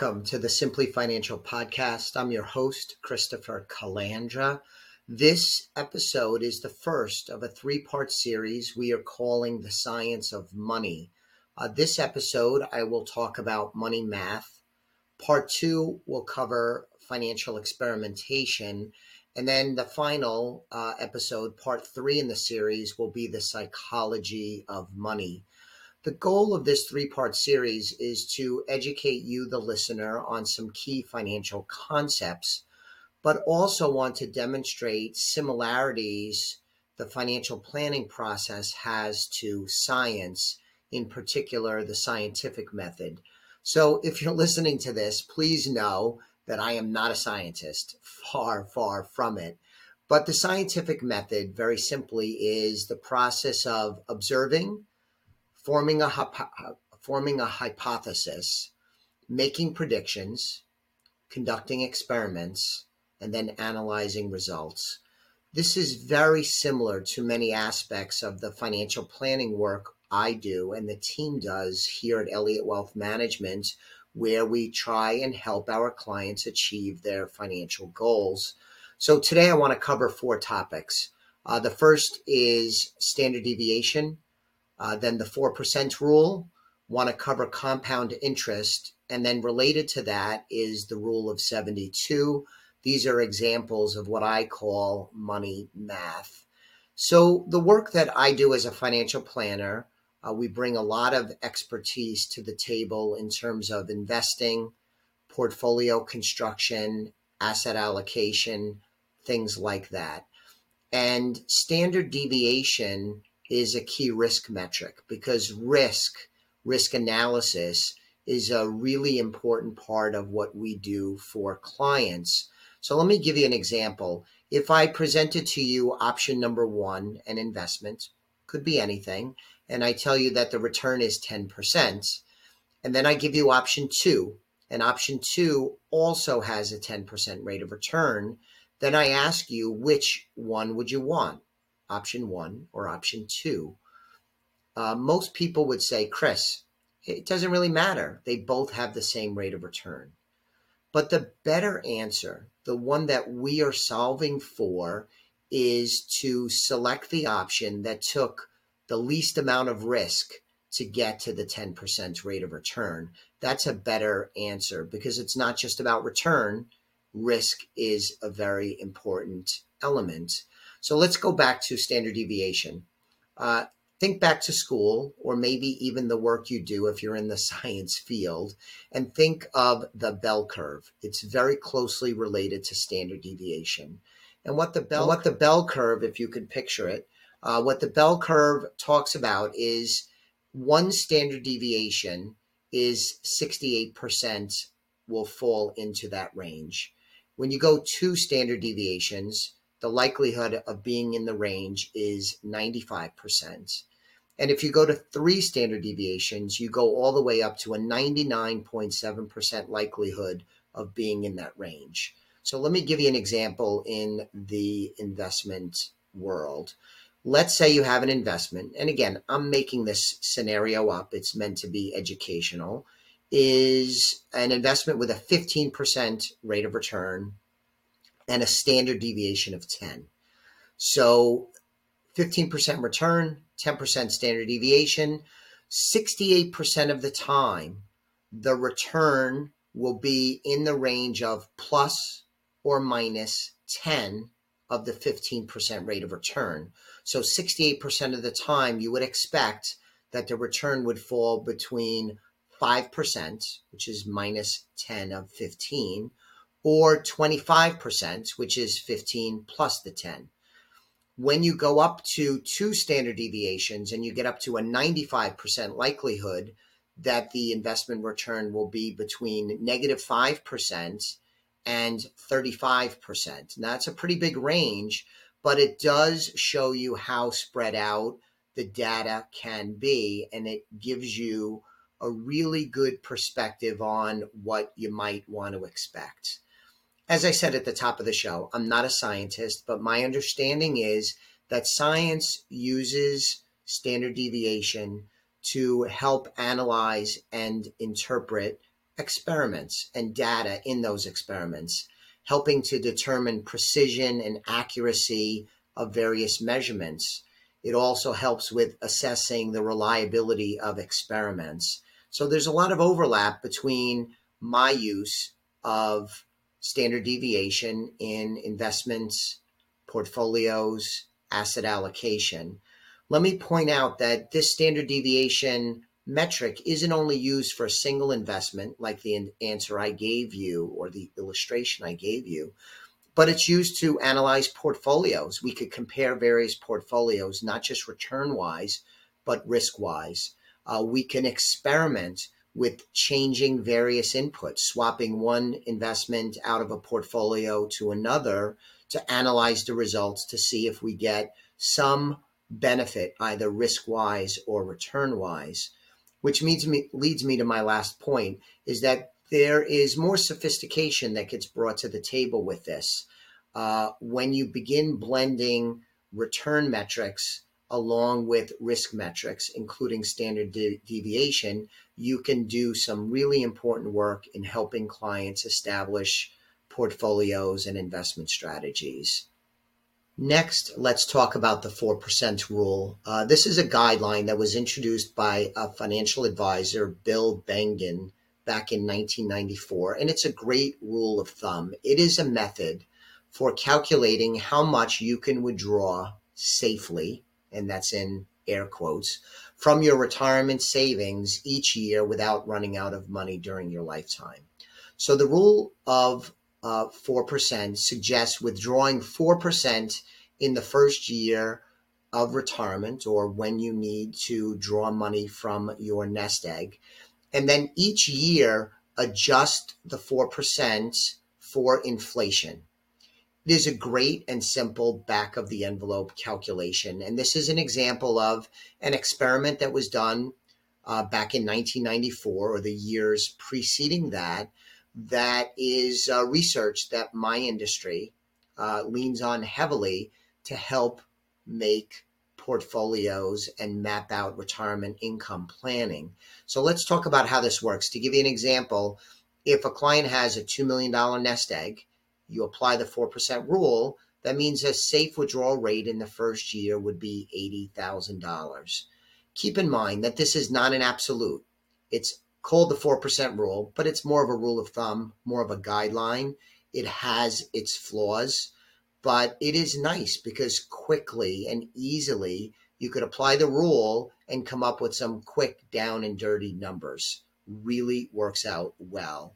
Welcome to the Simply Financial Podcast. I'm your host, Christopher Calandra. This episode is the first of a three part series we are calling The Science of Money. Uh, this episode, I will talk about money math. Part two will cover financial experimentation. And then the final uh, episode, part three in the series, will be the psychology of money. The goal of this three part series is to educate you, the listener, on some key financial concepts, but also want to demonstrate similarities the financial planning process has to science, in particular, the scientific method. So if you're listening to this, please know that I am not a scientist, far, far from it. But the scientific method, very simply, is the process of observing forming a forming a hypothesis, making predictions, conducting experiments, and then analyzing results. This is very similar to many aspects of the financial planning work I do and the team does here at Elliott Wealth Management, where we try and help our clients achieve their financial goals. So, today I want to cover four topics. Uh, the first is standard deviation, uh, then the 4% rule, want to cover compound interest. And then related to that is the rule of 72. These are examples of what I call money math. So, the work that I do as a financial planner, uh, we bring a lot of expertise to the table in terms of investing, portfolio construction, asset allocation, things like that. And standard deviation is a key risk metric because risk, risk analysis is a really important part of what we do for clients. So let me give you an example. If I presented to you option number one, an investment, could be anything, and I tell you that the return is 10%, and then I give you option two, and option two also has a 10% rate of return, then I ask you which one would you want? Option one or option two. Uh, most people would say, Chris, it doesn't really matter. They both have the same rate of return. But the better answer, the one that we are solving for, is to select the option that took the least amount of risk to get to the 10% rate of return. That's a better answer because it's not just about return. Risk is a very important element. So let's go back to standard deviation. Uh, think back to school, or maybe even the work you do if you're in the science field, and think of the bell curve. It's very closely related to standard deviation. And what the bell, what the bell curve, if you could picture it, uh, what the bell curve talks about is one standard deviation is 68% will fall into that range. When you go two standard deviations, the likelihood of being in the range is 95%. And if you go to three standard deviations, you go all the way up to a 99.7% likelihood of being in that range. So let me give you an example in the investment world. Let's say you have an investment, and again, I'm making this scenario up, it's meant to be educational, is an investment with a 15% rate of return and a standard deviation of 10. So 15% return, 10% standard deviation. 68% of the time, the return will be in the range of plus or minus 10 of the 15% rate of return. So 68% of the time, you would expect that the return would fall between 5%, which is minus 10 of 15, or 25%, which is 15 plus the 10. When you go up to two standard deviations and you get up to a 95% likelihood that the investment return will be between negative 5% and 35%. Now, that's a pretty big range, but it does show you how spread out the data can be, and it gives you a really good perspective on what you might want to expect as I said at the top of the show, I'm not a scientist, but my understanding is that science uses standard deviation to help analyze and interpret experiments and data in those experiments, helping to determine precision and accuracy of various measurements. It also helps with assessing the reliability of experiments. So there's a lot of overlap between my use of standard deviation in investments, portfolios, asset allocation. Let me point out that this standard deviation metric isn't only used for a single investment, like the answer I gave you or the illustration I gave you, but it's used to analyze portfolios. We could compare various portfolios, not just return wise, but risk wise. Uh, we can experiment with changing various inputs, swapping one investment out of a portfolio to another to analyze the results to see if we get some benefit, either risk wise or return wise. Which leads me, leads me to my last point is that there is more sophistication that gets brought to the table with this. Uh, when you begin blending return metrics along with risk metrics, including standard de- deviation, you can do some really important work in helping clients establish portfolios and investment strategies. Next, let's talk about the 4% rule. Uh, this is a guideline that was introduced by a financial advisor, Bill Bengen, back in 1994, and it's a great rule of thumb. It is a method for calculating how much you can withdraw safely and that's in air quotes, from your retirement savings each year without running out of money during your lifetime. So the rule of uh, 4% suggests withdrawing 4% in the first year of retirement or when you need to draw money from your nest egg. And then each year, adjust the 4% for inflation. It is a great and simple back of the envelope calculation. And this is an example of an experiment that was done uh, back in 1994 or the years preceding that, that is uh, research that my industry uh, leans on heavily to help make portfolios and map out retirement income planning. So let's talk about how this works. To give you an example, if a client has a $2 million nest egg you apply the 4% rule, that means a safe withdrawal rate in the first year would be $80,000. Keep in mind that this is not an absolute. It's called the 4% rule, but it's more of a rule of thumb, more of a guideline. It has its flaws, but it is nice because quickly and easily you could apply the rule and come up with some quick down and dirty numbers. Really works out well.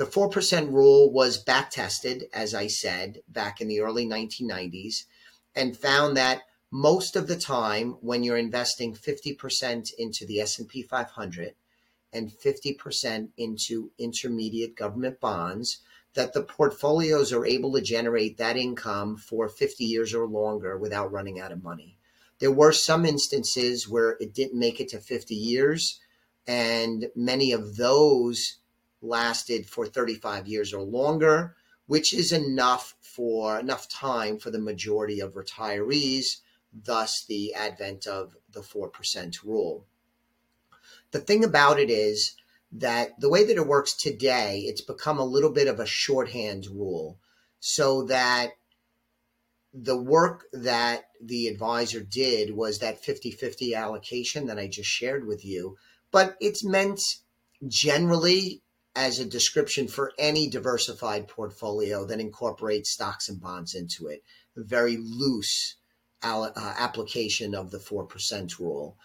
The 4% rule was back tested, as I said, back in the early 1990s, and found that most of the time when you're investing 50% into the S&P 500 and 50% into intermediate government bonds, that the portfolios are able to generate that income for 50 years or longer without running out of money. There were some instances where it didn't make it to 50 years, and many of those lasted for 35 years or longer, which is enough for enough time for the majority of retirees, thus the advent of the 4% rule. The thing about it is that the way that it works today, it's become a little bit of a shorthand rule so that the work that the advisor did was that 50 50 allocation that I just shared with you, but it's meant generally as a description for any diversified portfolio that incorporates stocks and bonds into it. A very loose uh, application of the 4% rule.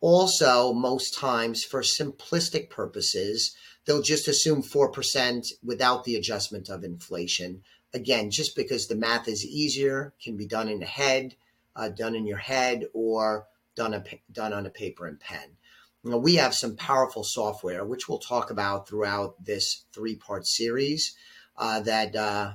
Also, most times for simplistic purposes, they'll just assume 4% without the adjustment of inflation. Again, just because the math is easier, can be done in the head, uh, done in your head, or done, a, done on a paper and pen we have some powerful software, which we'll talk about throughout this three part series, uh, that uh,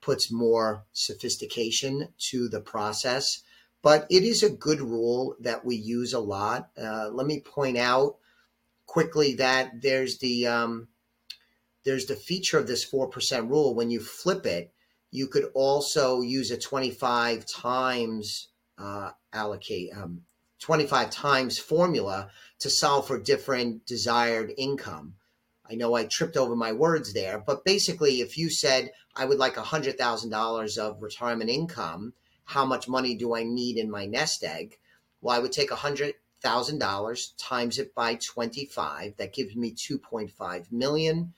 puts more sophistication to the process. But it is a good rule that we use a lot. Uh, let me point out quickly that there's the um, there's the feature of this four percent rule. When you flip it, you could also use a 25 times uh, allocate um, 25 times formula to solve for different desired income. I know I tripped over my words there, but basically, if you said I would like $100,000 of retirement income, how much money do I need in my nest egg? Well, I would take $100,000 times it by 25. That gives me 2.5 million.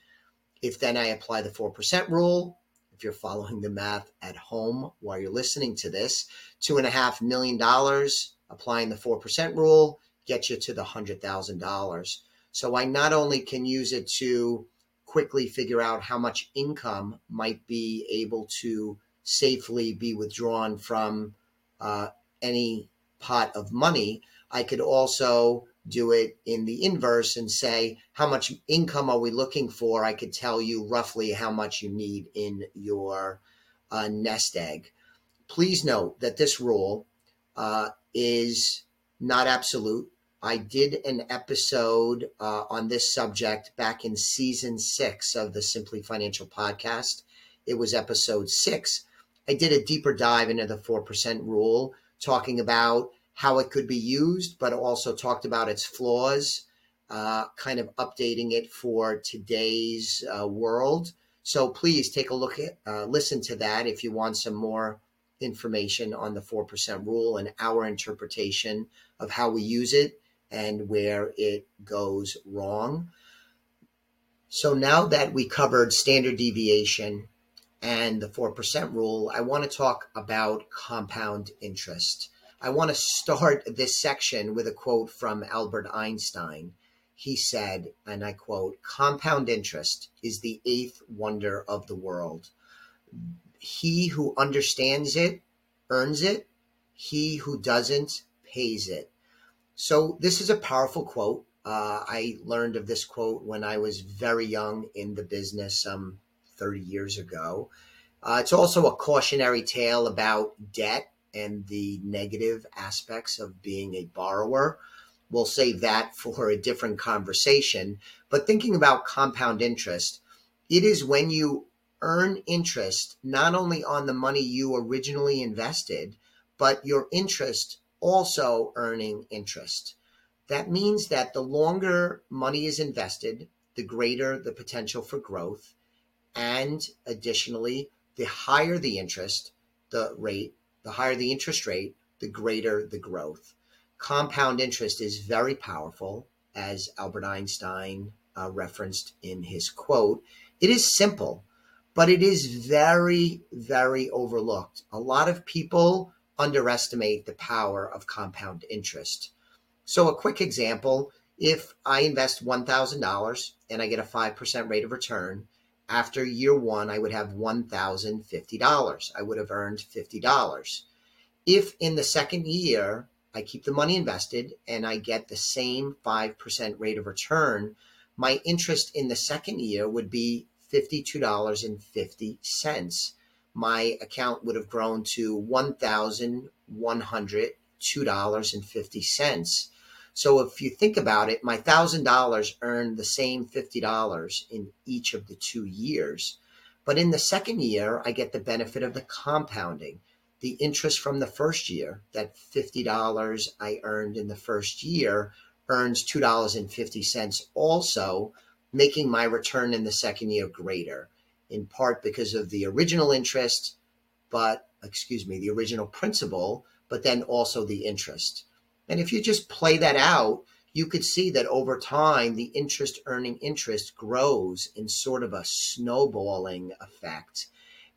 If then I apply the 4% rule, if you're following the math at home while you're listening to this, two and a half million dollars applying the 4% rule gets you to the $100,000. So I not only can use it to quickly figure out how much income might be able to safely be withdrawn from uh, any pot of money, I could also do it in the inverse and say, how much income are we looking for? I could tell you roughly how much you need in your uh, nest egg. Please note that this rule uh, is not absolute. I did an episode uh, on this subject back in season six of the Simply Financial podcast. It was episode six. I did a deeper dive into the 4% rule, talking about how it could be used, but also talked about its flaws, uh, kind of updating it for today's uh, world. So please take a look at, uh, listen to that if you want some more information on the 4% rule and our interpretation of how we use it and where it goes wrong. So now that we covered standard deviation and the 4% rule, I want to talk about compound interest. I want to start this section with a quote from Albert Einstein. He said, and I quote, compound interest is the eighth wonder of the world. He who understands it earns it, he who doesn't pays it. So this is a powerful quote. Uh, I learned of this quote when I was very young in the business, some um, 30 years ago. Uh, it's also a cautionary tale about debt and the negative aspects of being a borrower. We'll save that for a different conversation. But thinking about compound interest, it is when you earn interest not only on the money you originally invested, but your interest also earning interest. That means that the longer money is invested, the greater the potential for growth. And additionally, the higher the interest, the rate, the higher the interest rate, the greater the growth. Compound interest is very powerful, as Albert Einstein uh, referenced in his quote. It is simple, but it is very, very overlooked. A lot of people underestimate the power of compound interest. So, a quick example if I invest $1,000 and I get a 5% rate of return, after year one, I would have $1,050. I would have earned $50. If in the second year, I keep the money invested and I get the same 5% rate of return, my interest in the second year would be $52.50 my account would have grown to $1,102.50. So if you think about it, my $1,000 earned the same $50 in each of the two years. But in the second year, I get the benefit of the compounding. The interest from the first year, that $50 I earned in the first year, earns $2.50 also, making my return in the second year greater in part because of the original interest, but excuse me, the original principal, but then also the interest. And if you just play that out, you could see that over time, the interest earning interest grows in sort of a snowballing effect.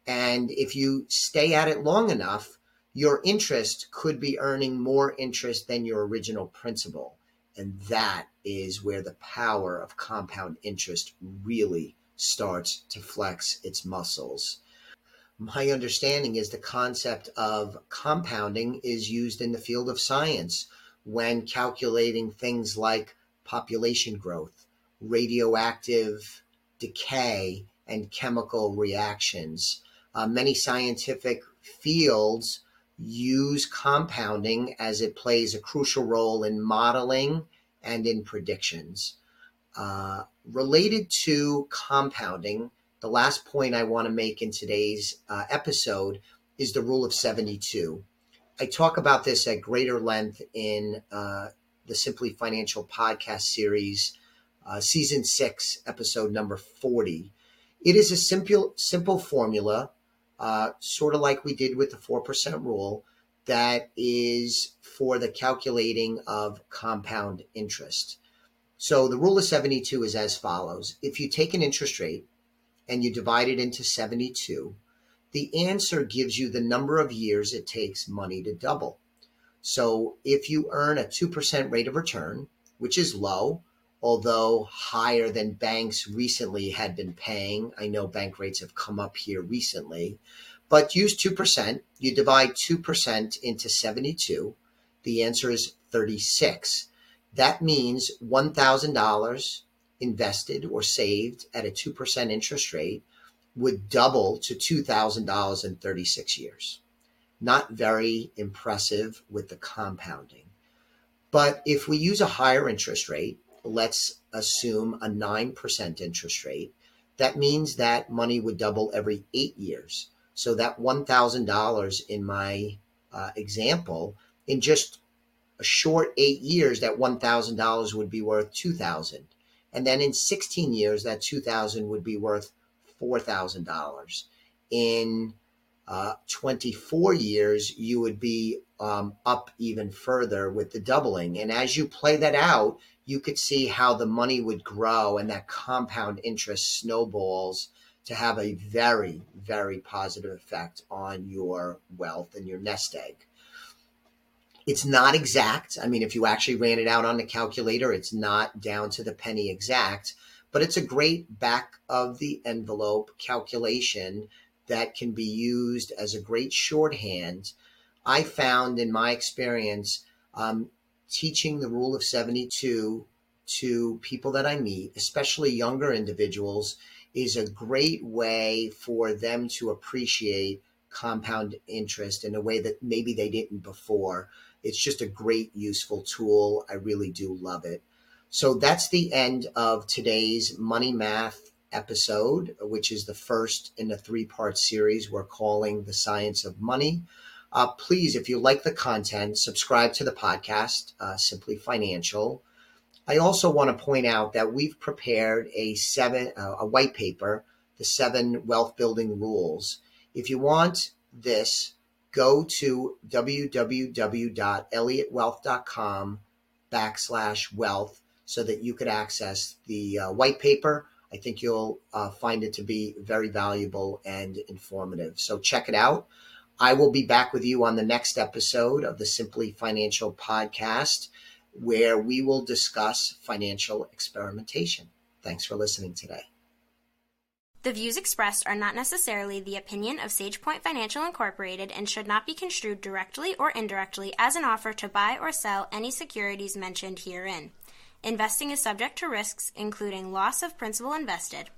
And if you stay at it long enough, your interest could be earning more interest than your original principal. And that is where the power of compound interest really starts to flex its muscles. My understanding is the concept of compounding is used in the field of science when calculating things like population growth, radioactive decay, and chemical reactions. Uh, many scientific fields use compounding as it plays a crucial role in modeling and in predictions. Uh, related to compounding, the last point I want to make in today's uh, episode is the rule of 72. I talk about this at greater length in uh, the Simply Financial podcast series uh, season six, episode number 40. It is a simple, simple formula, uh, sort of like we did with the 4% rule, that is for the calculating of compound interest. So the rule of 72 is as follows. If you take an interest rate and you divide it into 72, the answer gives you the number of years it takes money to double. So if you earn a 2% rate of return, which is low, although higher than banks recently had been paying, I know bank rates have come up here recently, but use 2%. You divide 2% into 72. The answer is 36. That means $1,000 invested or saved at a 2% interest rate would double to $2,000 in 36 years. Not very impressive with the compounding. But if we use a higher interest rate, let's assume a 9% interest rate, that means that money would double every eight years. So that $1,000 in my uh, example, in just a short eight years, that $1,000 would be worth 2000 And then in 16 years, that 2000 would be worth $4,000. In uh, 24 years, you would be um, up even further with the doubling. And as you play that out, you could see how the money would grow and that compound interest snowballs to have a very, very positive effect on your wealth and your nest egg. It's not exact. I mean, if you actually ran it out on the calculator, it's not down to the penny exact, but it's a great back of the envelope calculation that can be used as a great shorthand. I found in my experience, um, teaching the rule of 72 to people that I meet, especially younger individuals, is a great way for them to appreciate compound interest in a way that maybe they didn't before. It's just a great, useful tool. I really do love it. So that's the end of today's Money Math episode, which is the first in a three part series we're calling The Science of Money. Uh, please, if you like the content, subscribe to the podcast, uh, Simply Financial. I also want to point out that we've prepared a seven uh, a white paper, the seven wealth building rules. If you want this, go to www.elliottwealth.com backslash wealth so that you could access the uh, white paper. I think you'll uh, find it to be very valuable and informative. So check it out. I will be back with you on the next episode of the Simply Financial podcast, where we will discuss financial experimentation. Thanks for listening today. The views expressed are not necessarily the opinion of SagePoint Financial Incorporated and should not be construed directly or indirectly as an offer to buy or sell any securities mentioned herein. Investing is subject to risks, including loss of principal invested.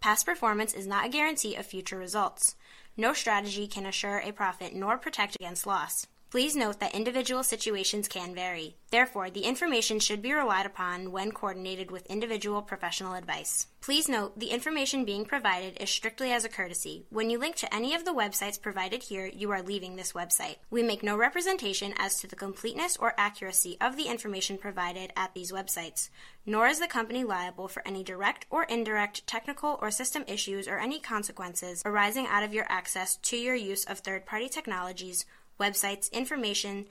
Past performance is not a guarantee of future results. No strategy can assure a profit nor protect against loss. Please note that individual situations can vary. Therefore, the information should be relied upon when coordinated with individual professional advice. Please note the information being provided is strictly as a courtesy. When you link to any of the websites provided here, you are leaving this website. We make no representation as to the completeness or accuracy of the information provided at these websites, nor is the company liable for any direct or indirect technical or system issues or any consequences arising out of your access to your use of third party technologies websites, information,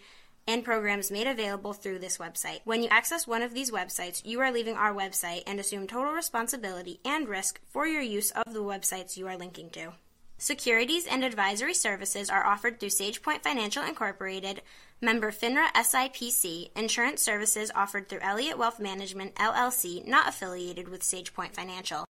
and programs made available through this website. When you access one of these websites, you are leaving our website and assume total responsibility and risk for your use of the websites you are linking to. Securities and advisory services are offered through SagePoint Financial Incorporated, member FINRA SIPC, insurance services offered through Elliott Wealth Management LLC, not affiliated with SagePoint Financial.